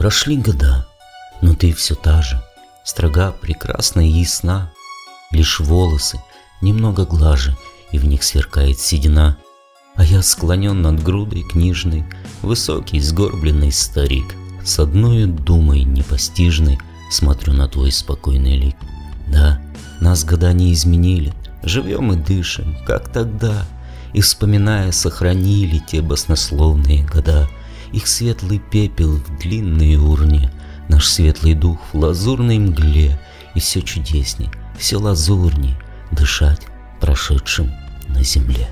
Прошли года, но ты все та же, Строга, прекрасна и ясна. Лишь волосы немного глаже, И в них сверкает седина. А я склонен над грудой книжной, Высокий, сгорбленный старик, С одной думой непостижной Смотрю на твой спокойный лик. Да, нас года не изменили, Живем и дышим, как тогда, И, вспоминая, сохранили Те баснословные года, Их светлый пепел в длинной урне, Наш светлый дух в лазурной мгле, И все чудесней, все лазурней Дышать прошедшим на земле.